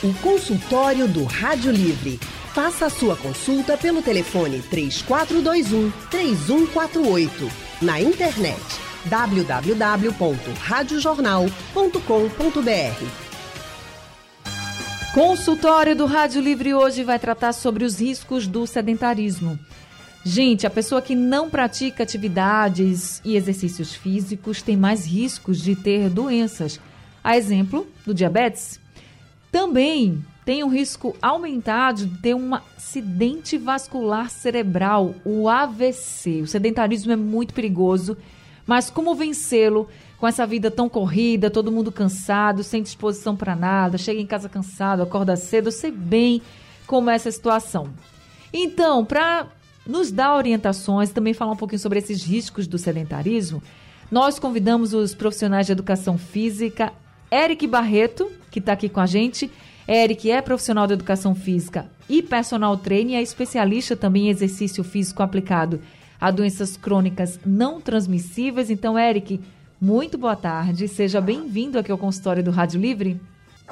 O consultório do Rádio Livre. Faça a sua consulta pelo telefone 3421 3148. Na internet www.radiojornal.com.br. Consultório do Rádio Livre hoje vai tratar sobre os riscos do sedentarismo. Gente, a pessoa que não pratica atividades e exercícios físicos tem mais riscos de ter doenças. A exemplo do diabetes. Também tem um risco aumentado de ter um acidente vascular cerebral, o AVC. O sedentarismo é muito perigoso, mas como vencê-lo com essa vida tão corrida, todo mundo cansado, sem disposição para nada, chega em casa cansado, acorda cedo, eu sei bem como é essa situação. Então, para nos dar orientações, também falar um pouquinho sobre esses riscos do sedentarismo, nós convidamos os profissionais de educação física, Eric Barreto, que está aqui com a gente. Eric é profissional de educação física e personal trainer, é especialista também em exercício físico aplicado a doenças crônicas não transmissíveis. Então, Eric, muito boa tarde. Seja bem-vindo aqui ao consultório do Rádio Livre.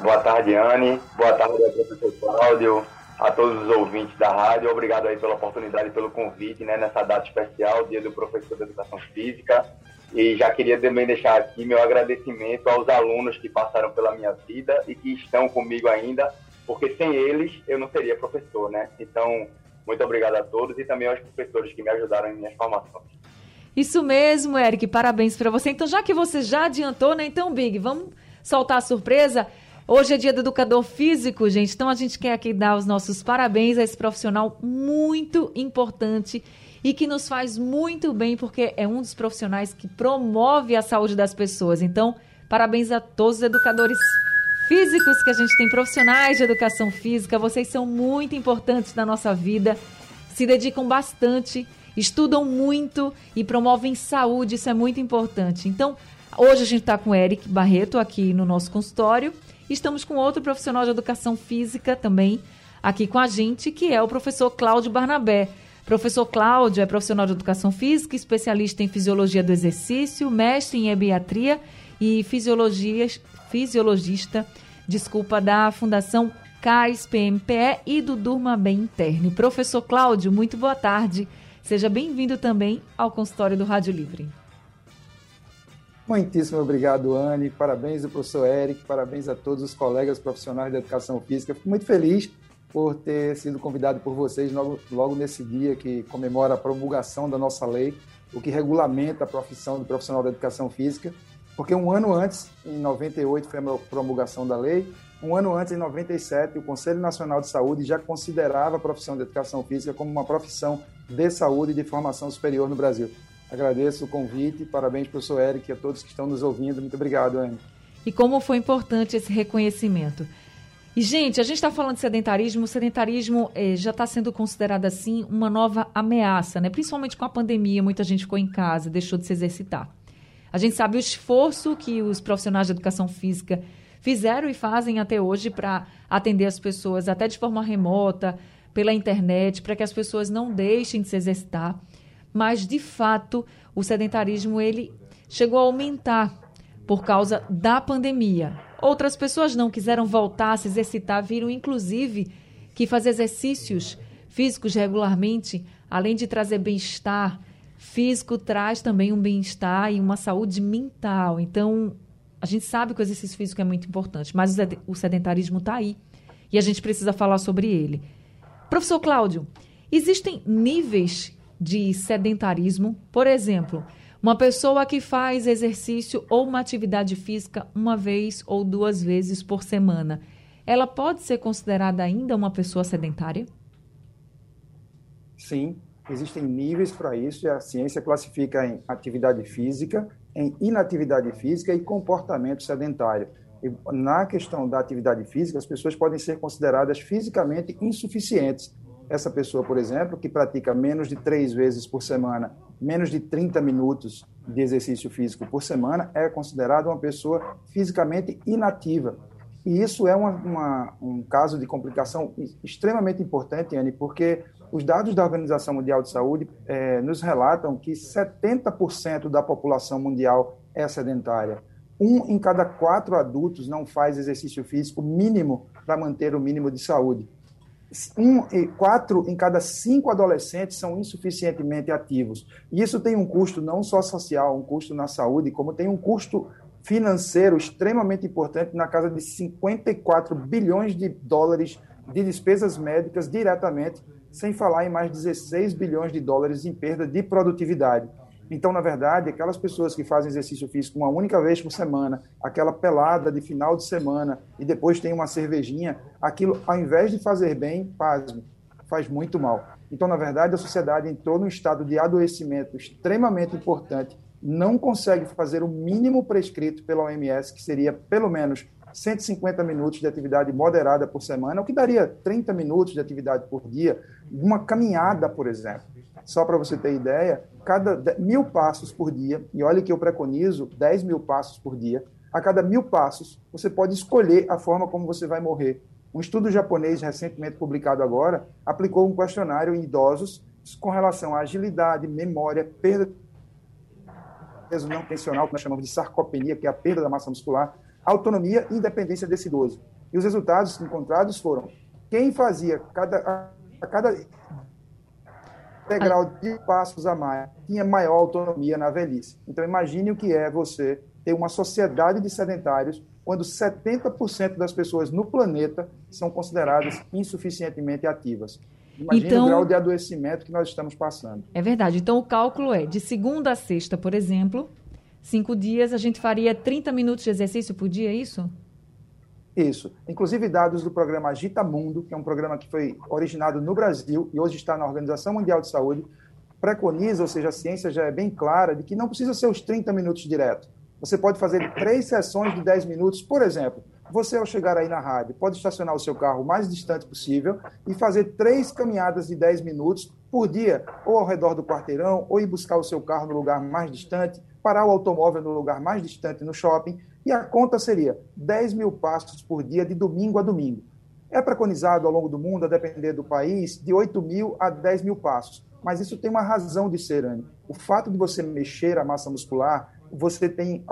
Boa tarde, Anne. Boa tarde, professor Cláudio a todos os ouvintes da rádio. Obrigado aí pela oportunidade e pelo convite, né, nessa data especial, Dia do Professor de Educação Física. E já queria também deixar aqui meu agradecimento aos alunos que passaram pela minha vida e que estão comigo ainda, porque sem eles eu não seria professor, né? Então, muito obrigado a todos e também aos professores que me ajudaram em minhas formações. Isso mesmo, Eric. Parabéns para você. Então, já que você já adiantou, né? Então, Big, vamos soltar a surpresa. Hoje é dia do educador físico, gente. Então a gente quer aqui dar os nossos parabéns a esse profissional muito importante e que nos faz muito bem, porque é um dos profissionais que promove a saúde das pessoas. Então, parabéns a todos os educadores físicos que a gente tem, profissionais de educação física. Vocês são muito importantes na nossa vida, se dedicam bastante, estudam muito e promovem saúde. Isso é muito importante. Então, hoje a gente está com o Eric Barreto aqui no nosso consultório. Estamos com outro profissional de educação física também aqui com a gente, que é o professor Cláudio Barnabé. Professor Cláudio é profissional de educação física, especialista em fisiologia do exercício, mestre em ebiatria e fisiologista, desculpa, da Fundação CAIS PMPE e do Durma Bem Interne. Professor Cláudio, muito boa tarde. Seja bem-vindo também ao consultório do Rádio Livre. Muitíssimo obrigado, Anne. Parabéns ao professor Eric, parabéns a todos os colegas profissionais da educação física. Fico muito feliz por ter sido convidado por vocês logo, logo nesse dia que comemora a promulgação da nossa lei, o que regulamenta a profissão do profissional da educação física, porque um ano antes, em 98, foi a promulgação da lei, um ano antes, em 97, o Conselho Nacional de Saúde já considerava a profissão de educação física como uma profissão de saúde e de formação superior no Brasil. Agradeço o convite, parabéns, professor Eric, e a todos que estão nos ouvindo. Muito obrigado, Anne. E como foi importante esse reconhecimento. E, gente, a gente está falando de sedentarismo. O sedentarismo eh, já está sendo considerado, assim, uma nova ameaça, né? Principalmente com a pandemia, muita gente ficou em casa, deixou de se exercitar. A gente sabe o esforço que os profissionais de educação física fizeram e fazem até hoje para atender as pessoas, até de forma remota, pela internet, para que as pessoas não deixem de se exercitar mas de fato o sedentarismo ele chegou a aumentar por causa da pandemia. Outras pessoas não quiseram voltar a se exercitar, viram inclusive que fazer exercícios físicos regularmente, além de trazer bem-estar físico, traz também um bem-estar e uma saúde mental. Então, a gente sabe que o exercício físico é muito importante, mas o sedentarismo está aí e a gente precisa falar sobre ele. Professor Cláudio, existem níveis de sedentarismo. Por exemplo, uma pessoa que faz exercício ou uma atividade física uma vez ou duas vezes por semana, ela pode ser considerada ainda uma pessoa sedentária? Sim, existem níveis para isso e a ciência classifica em atividade física, em inatividade física e comportamento sedentário. E na questão da atividade física, as pessoas podem ser consideradas fisicamente insuficientes, essa pessoa, por exemplo, que pratica menos de três vezes por semana, menos de 30 minutos de exercício físico por semana, é considerada uma pessoa fisicamente inativa. E isso é uma, uma, um caso de complicação extremamente importante, Anne, porque os dados da Organização Mundial de Saúde é, nos relatam que 70% da população mundial é sedentária. Um em cada quatro adultos não faz exercício físico mínimo para manter o mínimo de saúde. Um, quatro em cada cinco adolescentes são insuficientemente ativos. E isso tem um custo não só social, um custo na saúde, como tem um custo financeiro extremamente importante, na casa de 54 bilhões de dólares de despesas médicas diretamente, sem falar em mais 16 bilhões de dólares em perda de produtividade. Então, na verdade, aquelas pessoas que fazem exercício físico uma única vez por semana, aquela pelada de final de semana e depois tem uma cervejinha, aquilo, ao invés de fazer bem, faz muito mal. Então, na verdade, a sociedade entrou num estado de adoecimento extremamente importante, não consegue fazer o mínimo prescrito pela OMS, que seria pelo menos 150 minutos de atividade moderada por semana, o que daria 30 minutos de atividade por dia, uma caminhada, por exemplo. Só para você ter ideia, cada mil passos por dia, e olha que eu preconizo 10 mil passos por dia, a cada mil passos, você pode escolher a forma como você vai morrer. Um estudo japonês, recentemente publicado agora, aplicou um questionário em idosos com relação à agilidade, memória, perda peso não tensional, que nós chamamos de sarcopenia, que é a perda da massa muscular, autonomia e independência desse idoso. E os resultados encontrados foram quem fazia cada, a cada degrau de passos a mais, tinha maior autonomia na velhice. Então, imagine o que é você ter uma sociedade de sedentários quando 70% das pessoas no planeta são consideradas insuficientemente ativas. Imagine então, o grau de adoecimento que nós estamos passando. É verdade. Então, o cálculo é de segunda a sexta, por exemplo, cinco dias, a gente faria 30 minutos de exercício por dia, é isso? Isso. Inclusive dados do programa Agita Mundo, que é um programa que foi originado no Brasil e hoje está na Organização Mundial de Saúde, preconiza, ou seja, a ciência já é bem clara, de que não precisa ser os 30 minutos direto. Você pode fazer três sessões de 10 minutos, por exemplo. Você, ao chegar aí na rádio, pode estacionar o seu carro o mais distante possível e fazer três caminhadas de 10 minutos por dia, ou ao redor do quarteirão, ou ir buscar o seu carro no lugar mais distante, parar o automóvel no lugar mais distante no shopping e a conta seria 10 mil passos por dia, de domingo a domingo. É preconizado ao longo do mundo, a depender do país, de 8 mil a 10 mil passos. Mas isso tem uma razão de ser, Anne. O fato de você mexer a massa muscular, você tem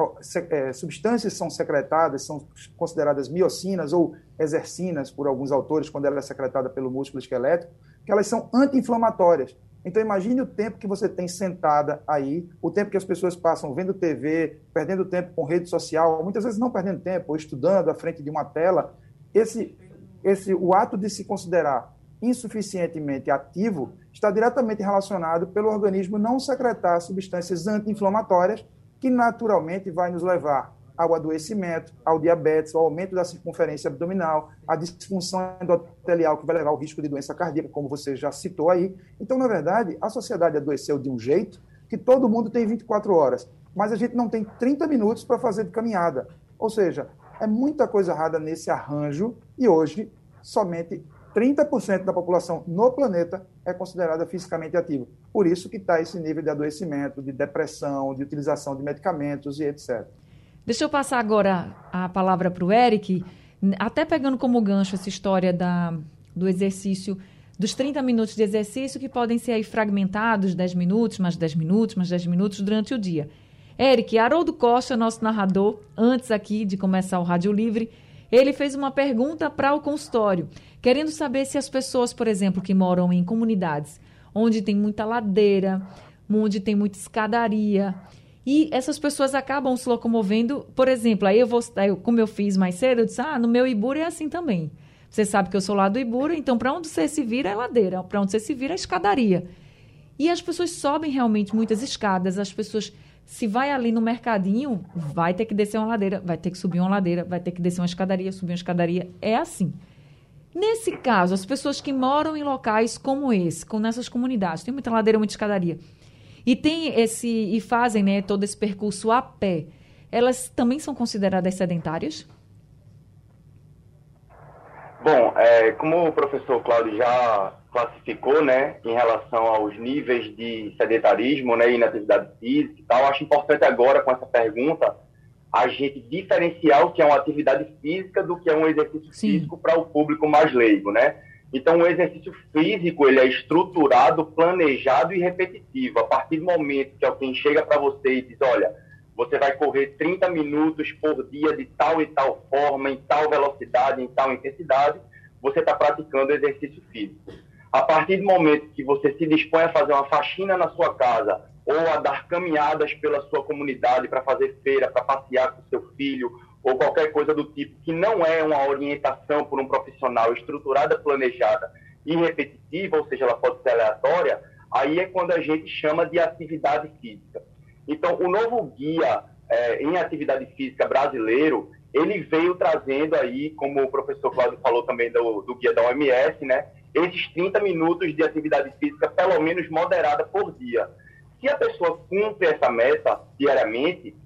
é, substâncias são secretadas, são consideradas miocinas ou exercinas por alguns autores, quando ela é secretada pelo músculo esquelético, que elas são anti-inflamatórias. Então imagine o tempo que você tem sentada aí, o tempo que as pessoas passam vendo TV, perdendo tempo com rede social, muitas vezes não perdendo tempo, ou estudando à frente de uma tela. Esse, esse, o ato de se considerar insuficientemente ativo está diretamente relacionado pelo organismo não secretar substâncias anti-inflamatórias que naturalmente vai nos levar ao adoecimento, ao diabetes, ao aumento da circunferência abdominal, à disfunção endotelial que vai levar ao risco de doença cardíaca, como você já citou aí. Então, na verdade, a sociedade adoeceu de um jeito que todo mundo tem 24 horas, mas a gente não tem 30 minutos para fazer de caminhada. Ou seja, é muita coisa errada nesse arranjo e hoje somente 30% da população no planeta é considerada fisicamente ativa. Por isso que está esse nível de adoecimento, de depressão, de utilização de medicamentos e etc. Deixa eu passar agora a palavra para o Eric, até pegando como gancho essa história da, do exercício, dos 30 minutos de exercício que podem ser fragmentados, 10 minutos, mais 10 minutos, mais 10 minutos durante o dia. Eric, Haroldo Costa, nosso narrador, antes aqui de começar o Rádio Livre, ele fez uma pergunta para o consultório, querendo saber se as pessoas, por exemplo, que moram em comunidades onde tem muita ladeira, onde tem muita escadaria, e essas pessoas acabam se locomovendo, por exemplo, aí eu vou, aí como eu fiz mais cedo, eu disse, ah, no meu Ibura é assim também. Você sabe que eu sou lá do Ibura, então para onde você se vira é ladeira, para onde você se vira é escadaria. E as pessoas sobem realmente muitas escadas, as pessoas se vai ali no mercadinho, vai ter que descer uma ladeira, vai ter que subir uma ladeira, vai ter que descer uma escadaria, subir uma escadaria, é assim. Nesse caso, as pessoas que moram em locais como esse, com nessas comunidades, tem muita ladeira, muita escadaria, e tem esse e fazem né, todo esse percurso a pé, elas também são consideradas sedentárias? Bom, é, como o professor Cláudio já classificou, né, em relação aos níveis de sedentarismo, né, inatividade física e tal, acho importante agora com essa pergunta a gente diferenciar o que é uma atividade física do que é um exercício Sim. físico para o público mais leigo, né? Então, o exercício físico ele é estruturado, planejado e repetitivo. A partir do momento que alguém chega para você e diz, olha, você vai correr 30 minutos por dia de tal e tal forma, em tal velocidade, em tal intensidade, você está praticando exercício físico. A partir do momento que você se dispõe a fazer uma faxina na sua casa ou a dar caminhadas pela sua comunidade para fazer feira, para passear com seu filho ou qualquer coisa do tipo, que não é uma orientação por um profissional estruturada, planejada e repetitiva, ou seja, ela pode ser aleatória, aí é quando a gente chama de atividade física. Então, o novo guia é, em atividade física brasileiro, ele veio trazendo aí, como o professor Cláudio falou também do, do guia da OMS, né, esses 30 minutos de atividade física, pelo menos moderada por dia. Se a pessoa cumpre essa meta diariamente,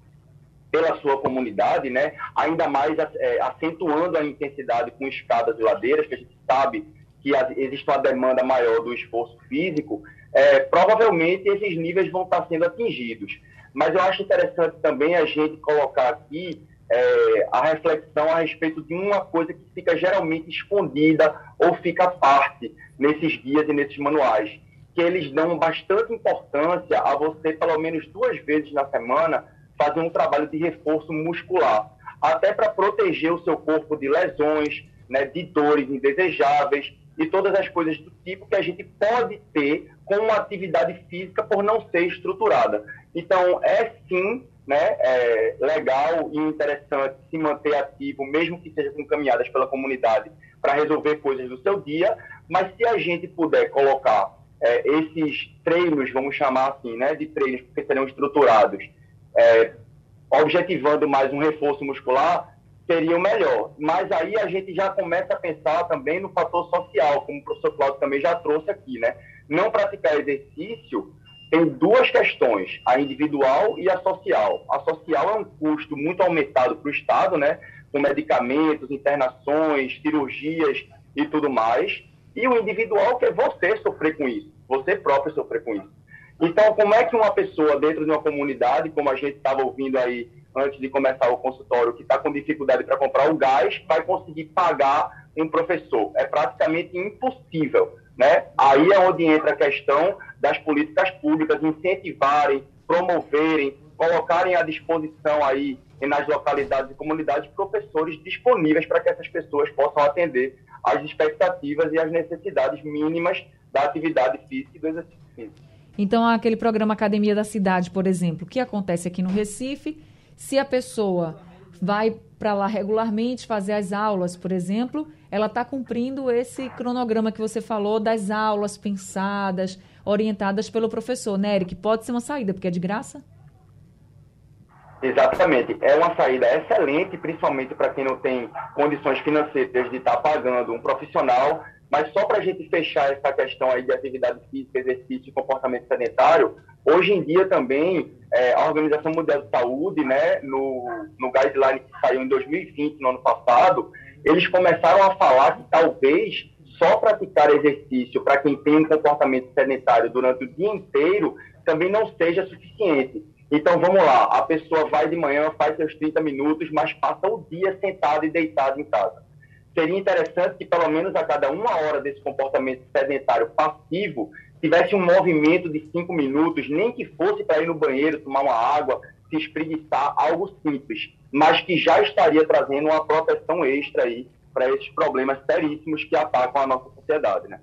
pela sua comunidade, né, ainda mais é, acentuando a intensidade com escadas e ladeiras, que a gente sabe que existe uma demanda maior do esforço físico, é, provavelmente esses níveis vão estar sendo atingidos. Mas eu acho interessante também a gente colocar aqui é, a reflexão a respeito de uma coisa que fica geralmente escondida ou fica à parte nesses guias e nesses manuais, que eles dão bastante importância a você, pelo menos duas vezes na semana, fazer um trabalho de reforço muscular, até para proteger o seu corpo de lesões, né, de dores indesejáveis e todas as coisas do tipo que a gente pode ter com uma atividade física por não ser estruturada. Então, é sim né, é legal e interessante se manter ativo, mesmo que seja com caminhadas pela comunidade, para resolver coisas do seu dia, mas se a gente puder colocar é, esses treinos, vamos chamar assim, né, de treinos, porque serão estruturados, é, objetivando mais um reforço muscular, seria o melhor. Mas aí a gente já começa a pensar também no fator social, como o professor Cláudio também já trouxe aqui, né? Não praticar exercício tem duas questões, a individual e a social. A social é um custo muito aumentado para o Estado, né? Com medicamentos, internações, cirurgias e tudo mais. E o individual que é você sofrer com isso, você próprio sofrer com isso. Então, como é que uma pessoa dentro de uma comunidade, como a gente estava ouvindo aí antes de começar o consultório, que está com dificuldade para comprar o gás, vai conseguir pagar um professor? É praticamente impossível. Né? Aí é onde entra a questão das políticas públicas incentivarem, promoverem, colocarem à disposição aí nas localidades e comunidades professores disponíveis para que essas pessoas possam atender às expectativas e às necessidades mínimas da atividade física e do exercício físico. Então, aquele programa Academia da Cidade, por exemplo, que acontece aqui no Recife, se a pessoa vai para lá regularmente fazer as aulas, por exemplo, ela está cumprindo esse cronograma que você falou das aulas pensadas, orientadas pelo professor, né, Eric? Pode ser uma saída, porque é de graça? Exatamente. É uma saída excelente, principalmente para quem não tem condições financeiras de estar tá pagando um profissional. Mas só para a gente fechar essa questão aí de atividade física, exercício e comportamento sedentário, hoje em dia também é, a Organização Mundial de Saúde, né, no, no guideline que saiu em 2020, no ano passado, eles começaram a falar que talvez só praticar exercício para quem tem um comportamento sedentário durante o dia inteiro também não seja suficiente. Então vamos lá, a pessoa vai de manhã, faz seus 30 minutos, mas passa o dia sentado e deitado em casa. Seria interessante que pelo menos a cada uma hora desse comportamento sedentário passivo tivesse um movimento de cinco minutos, nem que fosse para ir no banheiro, tomar uma água, se espreguiçar, algo simples, mas que já estaria trazendo uma proteção extra aí para esses problemas seríssimos que atacam a nossa sociedade, né?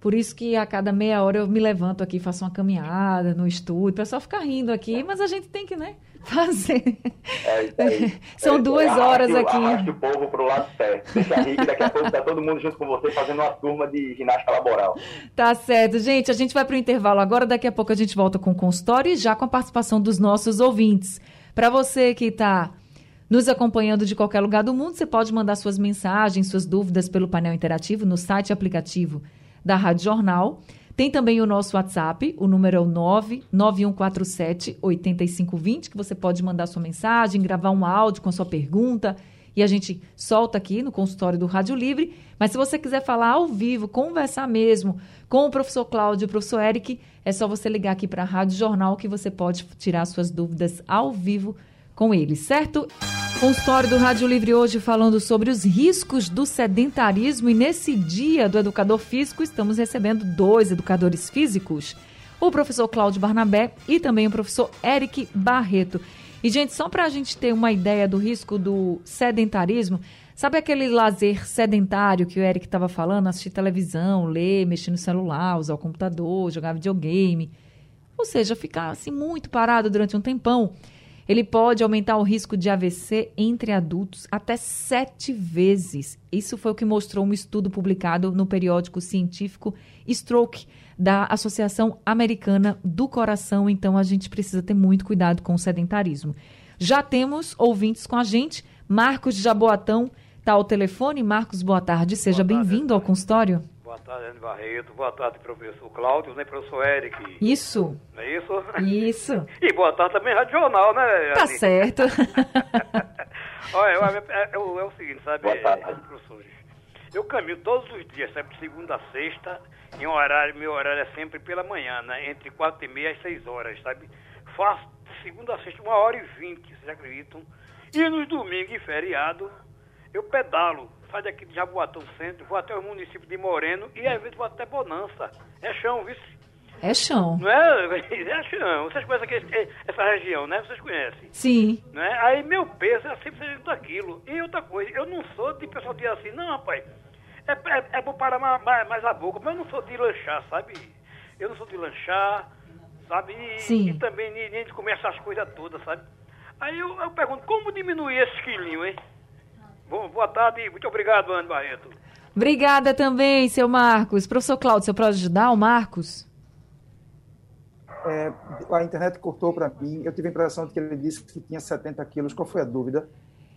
Por isso que a cada meia hora eu me levanto aqui, faço uma caminhada no estúdio. O pessoal fica rindo aqui, mas a gente tem que, né, fazer. É, São é, duas horas aqui. Arraste o povo para o lado certo. Deixa rir, daqui a pouco está todo mundo junto com você fazendo uma turma de ginástica laboral. Tá certo. Gente, a gente vai para o intervalo agora. Daqui a pouco a gente volta com o consultório e já com a participação dos nossos ouvintes. Para você que está nos acompanhando de qualquer lugar do mundo, você pode mandar suas mensagens, suas dúvidas pelo painel interativo no site aplicativo da Rádio Jornal. Tem também o nosso WhatsApp, o número é o 99147 8520, que você pode mandar sua mensagem, gravar um áudio com a sua pergunta e a gente solta aqui no consultório do Rádio Livre. Mas se você quiser falar ao vivo, conversar mesmo com o professor Cláudio e o professor Eric, é só você ligar aqui para a Rádio Jornal que você pode tirar suas dúvidas ao vivo com eles, certo? Consultório do Rádio Livre hoje falando sobre os riscos do sedentarismo e nesse dia do educador físico estamos recebendo dois educadores físicos, o professor Cláudio Barnabé e também o professor Eric Barreto. E, gente, só para a gente ter uma ideia do risco do sedentarismo, sabe aquele lazer sedentário que o Eric estava falando? Assistir televisão, ler, mexer no celular, usar o computador, jogar videogame. Ou seja, ficar assim muito parado durante um tempão. Ele pode aumentar o risco de AVC entre adultos até sete vezes. Isso foi o que mostrou um estudo publicado no periódico científico Stroke, da Associação Americana do Coração. Então, a gente precisa ter muito cuidado com o sedentarismo. Já temos ouvintes com a gente. Marcos de Jaboatão está ao telefone. Marcos, boa tarde. Seja bem-vindo ao consultório. Boa tarde, Ana Barreto. Boa tarde, professor Cláudio, né, professor Eric. Isso. Não é isso? Isso. E boa tarde também, Rádio Jornal, né? Tá certo. Olha, é, é, é, o seguinte, sabe, boa tarde. professores? Eu caminho todos os dias, sempre de segunda a sexta, em um horário, meu horário é sempre pela manhã, né? Entre quatro e meia e seis horas, sabe? Faço de segunda a sexta uma hora e vinte, vocês acreditam? E nos domingos e feriado, eu pedalo sai daqui de Jaboatão Centro, vou até o município de Moreno e às vezes vou até Bonança. É chão, viu? É chão. Não é? É chão. Vocês conhecem aqui, essa região, né? Vocês conhecem? Sim. Não é? Aí meu peso é sempre daquilo. E outra coisa, eu não sou de pessoal de assim, não, rapaz. É, é, é bom parar mais, mais, mais, a boca, mas eu não sou de lanchar, sabe? Eu não sou de lanchar, sabe? E, Sim. e também nem, nem de comer essas coisas todas, sabe? Aí eu, eu pergunto, como diminuir esse quilinho, hein? Boa tarde, muito obrigado, Ana Barreto. Obrigada também, seu Marcos. Professor Cláudio, você pode ajudar o Marcos? É, a internet cortou para mim. Eu tive a impressão de que ele disse que tinha 70 quilos. Qual foi a dúvida?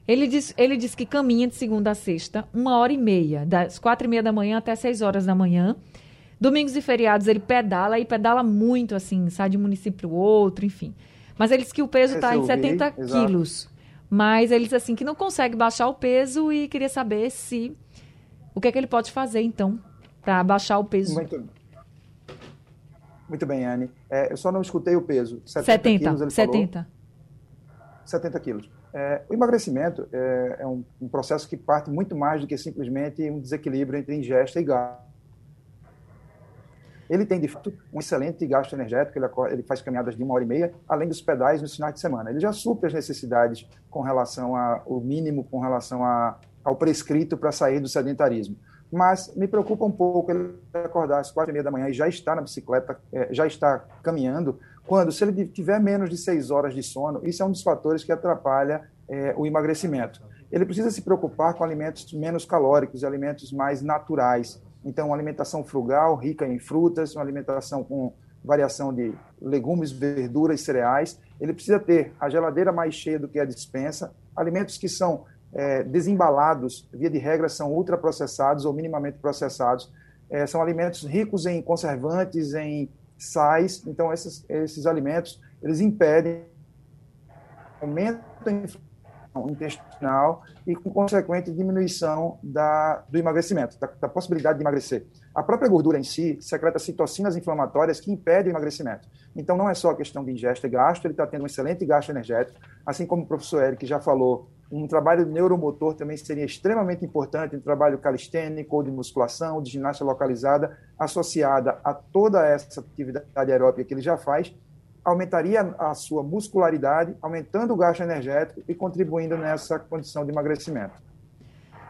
Ele disse, ele disse que caminha de segunda a sexta, uma hora e meia, das quatro e meia da manhã até seis horas da manhã. Domingos e feriados ele pedala e pedala muito, assim, sai de um município para o outro, enfim. Mas ele disse que o peso está em 70 vi, quilos. Mas ele disse assim que não consegue baixar o peso e queria saber se o que é que ele pode fazer então para baixar o peso. Muito, muito bem, Anne. É, eu só não escutei o peso. 70, 70 quilos, ele 70. Falou. 70 quilos. É, o emagrecimento é, é um, um, processo que parte muito mais do que simplesmente um desequilíbrio entre ingesta e gasto. Ele tem, de fato, um excelente gasto energético, ele, ele, faz caminhadas de uma hora e meia, além dos pedais nos finais de semana. Ele já supre as necessidades com relação ao mínimo, com relação a, ao prescrito para sair do sedentarismo. Mas me preocupa um pouco ele acordar às quatro e meia da manhã e já está na bicicleta, é, já está caminhando, quando, se ele tiver menos de seis horas de sono, isso é um dos fatores que atrapalha é, o emagrecimento. Ele precisa se preocupar com alimentos menos calóricos, alimentos mais naturais, então, uma alimentação frugal, rica em frutas, uma alimentação com variação de legumes, verduras, cereais. Ele precisa ter a geladeira mais cheia do que a dispensa. Alimentos que são é, desembalados, via de regra, são ultraprocessados ou minimamente processados. É, são alimentos ricos em conservantes, em sais. Então, esses, esses alimentos, eles impedem aumento da intestinal e com consequente diminuição da, do emagrecimento, da, da, possibilidade de emagrecer. A própria gordura em si secreta citocinas inflamatórias que impedem o emagrecimento. Então, não é só a questão de ingesta e gasto, ele está tendo um excelente gasto energético, assim como o professor Eric já falou, um trabalho neuromotor também seria extremamente importante, um trabalho calistênico ou de musculação, de ginástica localizada, associada a toda essa atividade aeróbica que ele já faz, aumentaria a sua muscularidade, aumentando o gasto energético e contribuindo nessa condição de emagrecimento.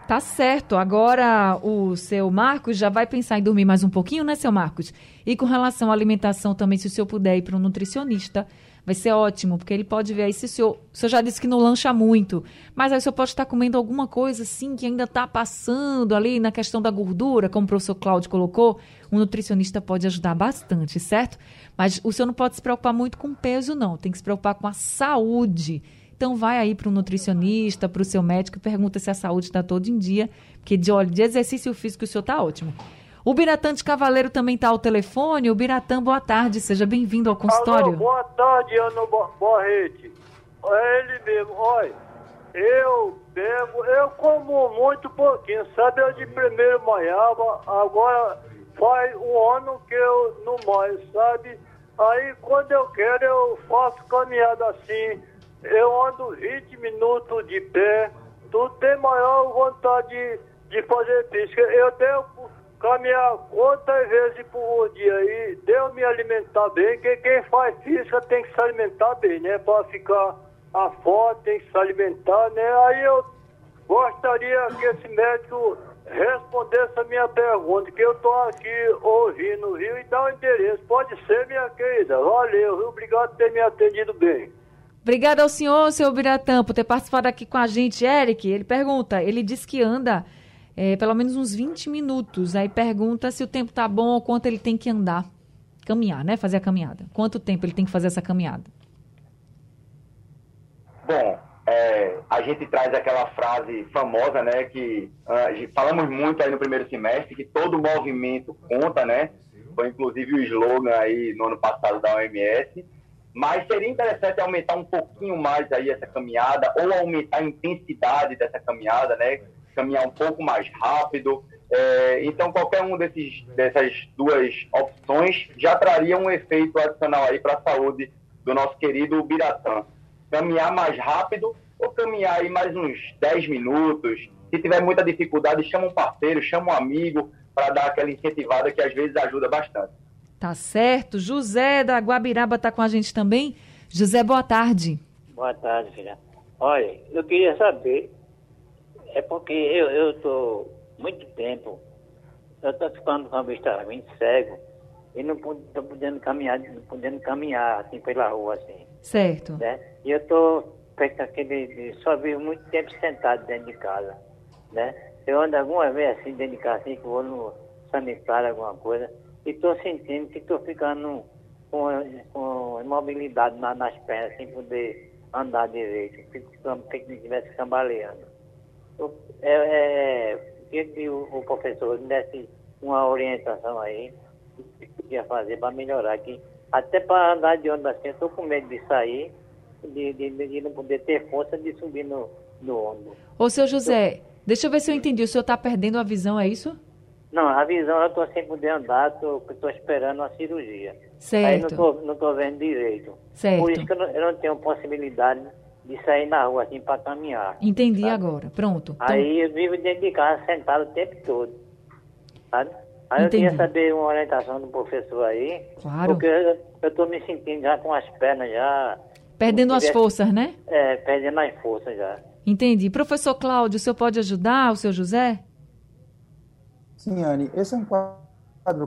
Tá certo. Agora o seu Marcos já vai pensar em dormir mais um pouquinho, né, seu Marcos? E com relação à alimentação também, se o senhor puder ir para um nutricionista, vai ser ótimo, porque ele pode ver aí se o senhor, o senhor já disse que não lancha muito, mas aí o senhor pode estar comendo alguma coisa assim que ainda está passando ali na questão da gordura, como o professor Cláudio colocou, um nutricionista pode ajudar bastante, certo? Mas o senhor não pode se preocupar muito com peso, não, tem que se preocupar com a saúde. Então vai aí para um nutricionista, para o seu médico pergunta se a saúde está todo em dia, porque de, olha, de exercício físico o senhor está ótimo. O Biratã de Cavaleiro também está ao telefone. O Biratã, boa tarde, seja bem-vindo ao consultório. Alô, boa tarde, Ana Borrete. É ele mesmo, olha, eu bebo, eu como muito pouquinho, sabe? Eu de primeiro manhava, agora faz um ano que eu não manho, sabe? Aí quando eu quero eu faço caminhada assim, eu ando 20 minutos de pé, tu tem maior vontade de, de fazer física. Eu tenho caminhar quantas vezes por dia e deu me alimentar bem, que quem faz física tem que se alimentar bem, né? Para ficar a foto, tem que se alimentar, né? Aí eu gostaria que esse médico respondesse a minha pergunta, que eu estou aqui ouvindo, viu? E dá o um endereço. Pode ser, minha querida. Valeu, viu? Obrigado por ter me atendido bem. Obrigada ao senhor, seu Biratã, por ter participado aqui com a gente. Eric, ele pergunta, ele diz que anda é, pelo menos uns 20 minutos. Aí pergunta se o tempo tá bom ou quanto ele tem que andar. Caminhar, né? Fazer a caminhada. Quanto tempo ele tem que fazer essa caminhada? Bom, é, a gente traz aquela frase famosa, né? Que uh, falamos muito aí no primeiro semestre, que todo movimento conta, né? Foi inclusive o slogan aí no ano passado da OMS. Mas seria interessante aumentar um pouquinho mais aí essa caminhada, ou aumentar a intensidade dessa caminhada, né? Caminhar um pouco mais rápido. É, então, qualquer um desses, dessas duas opções já traria um efeito adicional aí para a saúde do nosso querido Biratã. Caminhar mais rápido ou caminhar aí mais uns 10 minutos. Se tiver muita dificuldade, chama um parceiro, chama um amigo para dar aquela incentivada que às vezes ajuda bastante. Tá certo. José da Guabiraba está com a gente também. José, boa tarde. Boa tarde, filha. Olha, eu queria saber, é porque eu estou muito tempo, eu estou ficando com a vista bem cego e não estou podendo caminhar, não podendo caminhar assim pela rua assim. Certo. Né? E eu estou feito aquele, só vivo muito tempo sentado dentro de casa, né? Eu ando alguma vez assim dentro de casa, assim, que vou no sanitário, alguma coisa, e estou sentindo que estou ficando com, com imobilidade na, nas pernas, sem poder andar direito. Fico como se estivesse cambaleando. É, é, que o, o, professor me desse uma orientação aí, o que podia fazer para melhorar aqui. Até para andar de ônibus assim, eu estou com medo de sair, de, de, de, não poder ter força de subir no, no ônibus. Ô, seu José, deixa eu ver se eu entendi. O senhor está perdendo a visão, é isso? Não, a visão eu estou sem poder andar, estou esperando a cirurgia. Certo. Aí não estou não tô vendo direito. Certo. Por isso que eu não, eu não tenho possibilidade de sair na rua assim para caminhar. Entendi sabe? agora. Pronto. Então... Aí eu vivo dentro de casa sentado o tempo todo. Sabe? Aí Entendi. eu queria saber uma orientação do professor aí. Claro. Porque eu estou me sentindo já com as pernas já. Perdendo as forças, né? É, perdendo as forças já. Entendi. Professor Cláudio, o senhor pode ajudar o seu José? Sim, Anne, esse é um quadro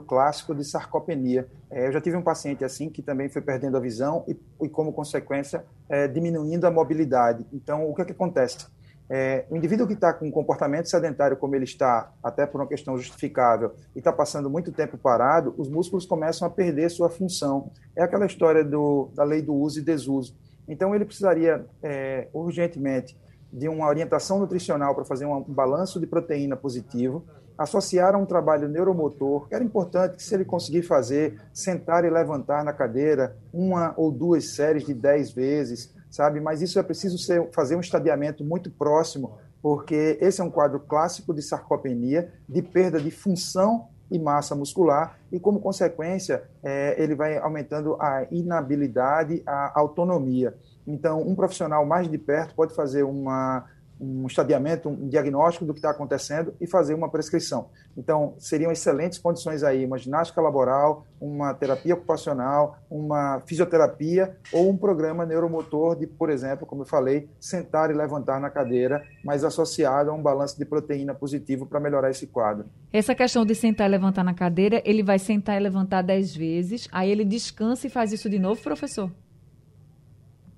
clássico de sarcopenia. É, eu já tive um paciente assim que também foi perdendo a visão e, e como consequência, é, diminuindo a mobilidade. Então, o que, é que acontece? É, o indivíduo que está com um comportamento sedentário como ele está, até por uma questão justificável, e está passando muito tempo parado, os músculos começam a perder sua função. É aquela história do, da lei do uso e desuso. Então, ele precisaria é, urgentemente de uma orientação nutricional para fazer um balanço de proteína positivo, associar a um trabalho neuromotor, que era importante que se ele conseguir fazer, sentar e levantar na cadeira uma ou duas séries de dez vezes, sabe? Mas isso é preciso ser, fazer um estadiamento muito próximo, porque esse é um quadro clássico de sarcopenia, de perda de função e massa muscular, e como consequência, é, ele vai aumentando a inabilidade, a autonomia. Então, um profissional mais de perto pode fazer uma um estadiamento, um diagnóstico do que está acontecendo e fazer uma prescrição. Então, seriam excelentes condições aí, uma ginástica laboral, uma terapia ocupacional, uma fisioterapia ou um programa neuromotor de, por exemplo, como eu falei, sentar e levantar na cadeira, mas associado a um balanço de proteína positivo para melhorar esse quadro. Essa questão de sentar e levantar na cadeira, ele vai sentar e levantar dez vezes, aí ele descansa e faz isso de novo, professor?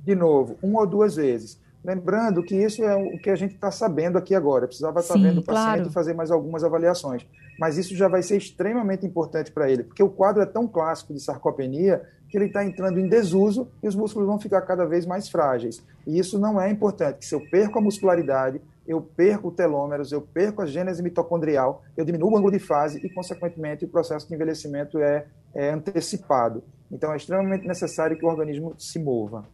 De novo, uma ou duas vezes Lembrando que isso é o que a gente está sabendo aqui agora. precisava estar tá vendo o paciente claro. e fazer mais algumas avaliações. Mas isso já vai ser extremamente importante para ele, porque o quadro é tão clássico de sarcopenia que ele está entrando em desuso e os músculos vão ficar cada vez mais frágeis. E isso não é importante, que se eu perco a muscularidade, eu perco telômeros, eu perco a gênese mitocondrial, eu diminuo o ângulo de fase e, consequentemente, o processo de envelhecimento é, é antecipado. Então, é extremamente necessário que o organismo se mova.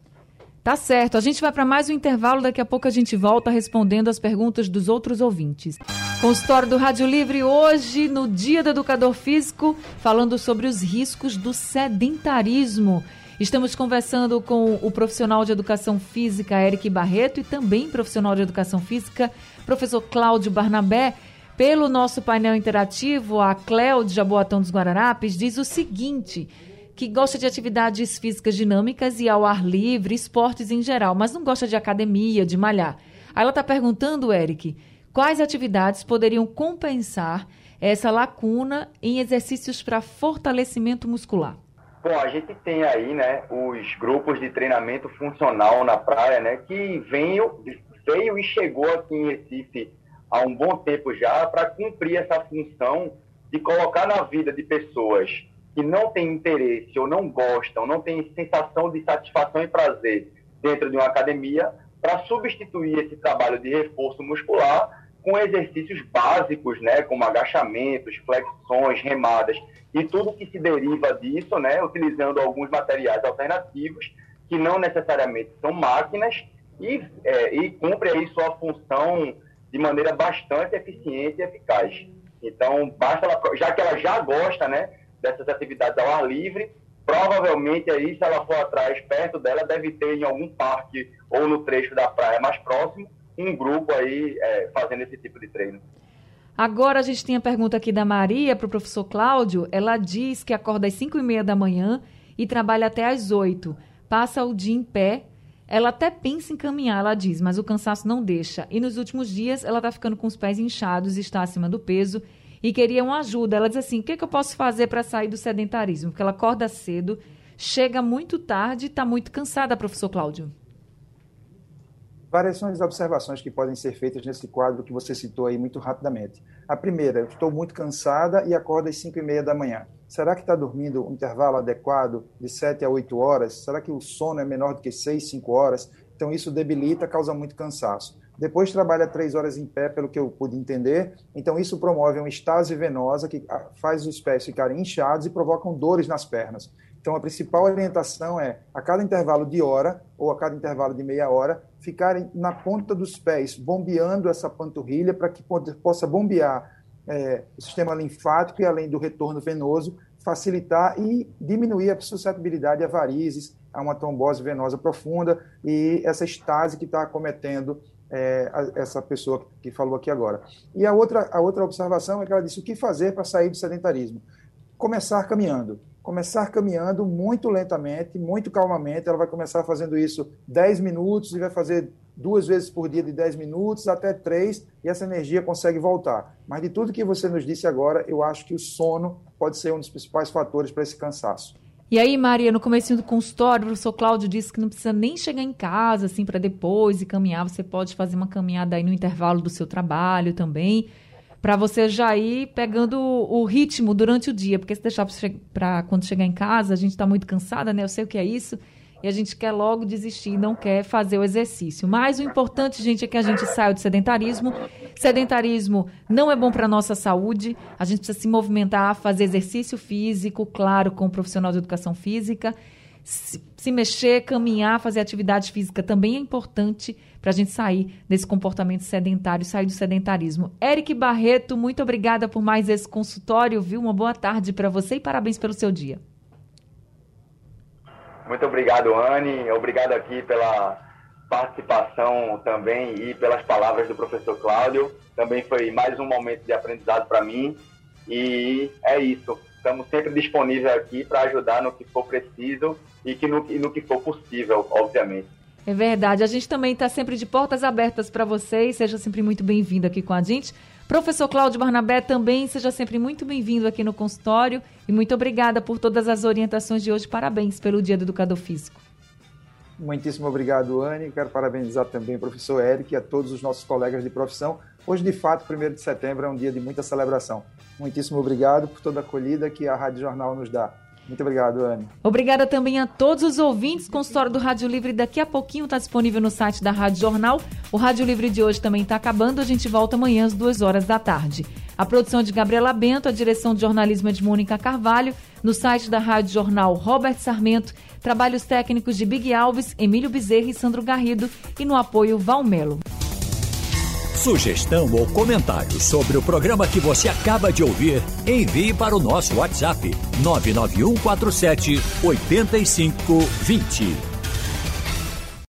Tá certo. A gente vai para mais um intervalo. Daqui a pouco a gente volta respondendo as perguntas dos outros ouvintes. Consultório do Rádio Livre hoje, no Dia do Educador Físico, falando sobre os riscos do sedentarismo. Estamos conversando com o profissional de educação física Eric Barreto e também profissional de educação física, professor Cláudio Barnabé. Pelo nosso painel interativo, a Cléo de Jaboatão dos Guararapes diz o seguinte: que gosta de atividades físicas dinâmicas e ao ar livre, esportes em geral, mas não gosta de academia, de malhar. Aí ela está perguntando, Eric, quais atividades poderiam compensar essa lacuna em exercícios para fortalecimento muscular? Bom, a gente tem aí, né, os grupos de treinamento funcional na praia, né, que veio, veio e chegou aqui em Recife há um bom tempo já para cumprir essa função de colocar na vida de pessoas que não têm interesse ou não gostam, não têm sensação de satisfação e prazer dentro de uma academia, para substituir esse trabalho de reforço muscular com exercícios básicos, né, como agachamentos, flexões, remadas e tudo que se deriva disso, né, utilizando alguns materiais alternativos que não necessariamente são máquinas e, é, e cumpre aí sua função de maneira bastante eficiente e eficaz. Então, basta ela, já que ela já gosta, né, dessas atividades ao ar livre, provavelmente aí, se ela for atrás, perto dela, deve ter em algum parque ou no trecho da praia mais próximo, um grupo aí é, fazendo esse tipo de treino. Agora a gente tem a pergunta aqui da Maria para o professor Cláudio. Ela diz que acorda às 5 e meia da manhã e trabalha até às 8. Passa o dia em pé. Ela até pensa em caminhar, ela diz, mas o cansaço não deixa. E nos últimos dias ela está ficando com os pés inchados, está acima do peso e queria uma ajuda. Ela diz assim: o que, é que eu posso fazer para sair do sedentarismo? Porque ela acorda cedo, chega muito tarde e está muito cansada, professor Cláudio. Variações e observações que podem ser feitas nesse quadro que você citou aí muito rapidamente. A primeira, eu estou muito cansada e acordo às 5 e meia da manhã. Será que está dormindo um intervalo adequado de 7 a 8 horas? Será que o sono é menor do que 6, 5 horas? Então isso debilita, causa muito cansaço. Depois trabalha três horas em pé, pelo que eu pude entender. Então, isso promove uma estase venosa que ah, faz os pés ficarem inchados e provocam dores nas pernas. Então, a principal orientação é, a cada intervalo de hora ou a cada intervalo de meia hora, ficarem na ponta dos pés, bombeando essa panturrilha para que possa bombear é, o sistema linfático e, além do retorno venoso, facilitar e diminuir a suscetibilidade a varizes, a uma trombose venosa profunda e essa estase que está acometendo é, essa pessoa que falou aqui agora. E a outra, a outra observação é que ela disse o que fazer para sair do sedentarismo. Começar caminhando. Começar caminhando muito lentamente, muito calmamente. Ela vai começar fazendo isso 10 minutos e vai fazer duas vezes por dia de 10 minutos até três e essa energia consegue voltar. Mas de tudo que você nos disse agora, eu acho que o sono pode ser um dos principais fatores para esse cansaço. E aí, Maria, no começo do consultório, o professor Cláudio disse que não precisa nem chegar em casa, assim, para depois e caminhar. Você pode fazer uma caminhada aí no intervalo do seu trabalho também, para você já ir pegando o ritmo durante o dia. Porque se deixar para quando chegar em casa, a gente está muito cansada, né? Eu sei o que é isso e a gente quer logo desistir, não quer fazer o exercício. Mas o importante, gente, é que a gente saia do sedentarismo. Sedentarismo não é bom para a nossa saúde. A gente precisa se movimentar, fazer exercício físico, claro, com um profissional de educação física. Se, se mexer, caminhar, fazer atividade física também é importante para a gente sair desse comportamento sedentário, sair do sedentarismo. Eric Barreto, muito obrigada por mais esse consultório, viu? Uma boa tarde para você e parabéns pelo seu dia. Muito obrigado, Anne. Obrigado aqui pela participação também e pelas palavras do professor Cláudio. Também foi mais um momento de aprendizado para mim. E é isso. Estamos sempre disponíveis aqui para ajudar no que for preciso e, que no, e no que for possível, obviamente. É verdade. A gente também está sempre de portas abertas para vocês. Seja sempre muito bem-vindo aqui com a gente. Professor Cláudio Barnabé também, seja sempre muito bem-vindo aqui no consultório e muito obrigada por todas as orientações de hoje. Parabéns pelo Dia do Educador Físico. Muitíssimo obrigado, Anne. Quero parabenizar também o professor Eric e a todos os nossos colegas de profissão. Hoje, de fato, 1 de setembro é um dia de muita celebração. Muitíssimo obrigado por toda a acolhida que a Rádio Jornal nos dá. Muito obrigado, Anne. Obrigada também a todos os ouvintes. Consultório do Rádio Livre daqui a pouquinho está disponível no site da Rádio Jornal. O Rádio Livre de hoje também está acabando. A gente volta amanhã às duas horas da tarde. A produção de Gabriela Bento, a direção de jornalismo é de Mônica Carvalho. No site da Rádio Jornal, Robert Sarmento. Trabalhos técnicos de Big Alves, Emílio Bezerra e Sandro Garrido. E no apoio, Valmelo. Sugestão ou comentário sobre o programa que você acaba de ouvir, envie para o nosso WhatsApp 99147 8520.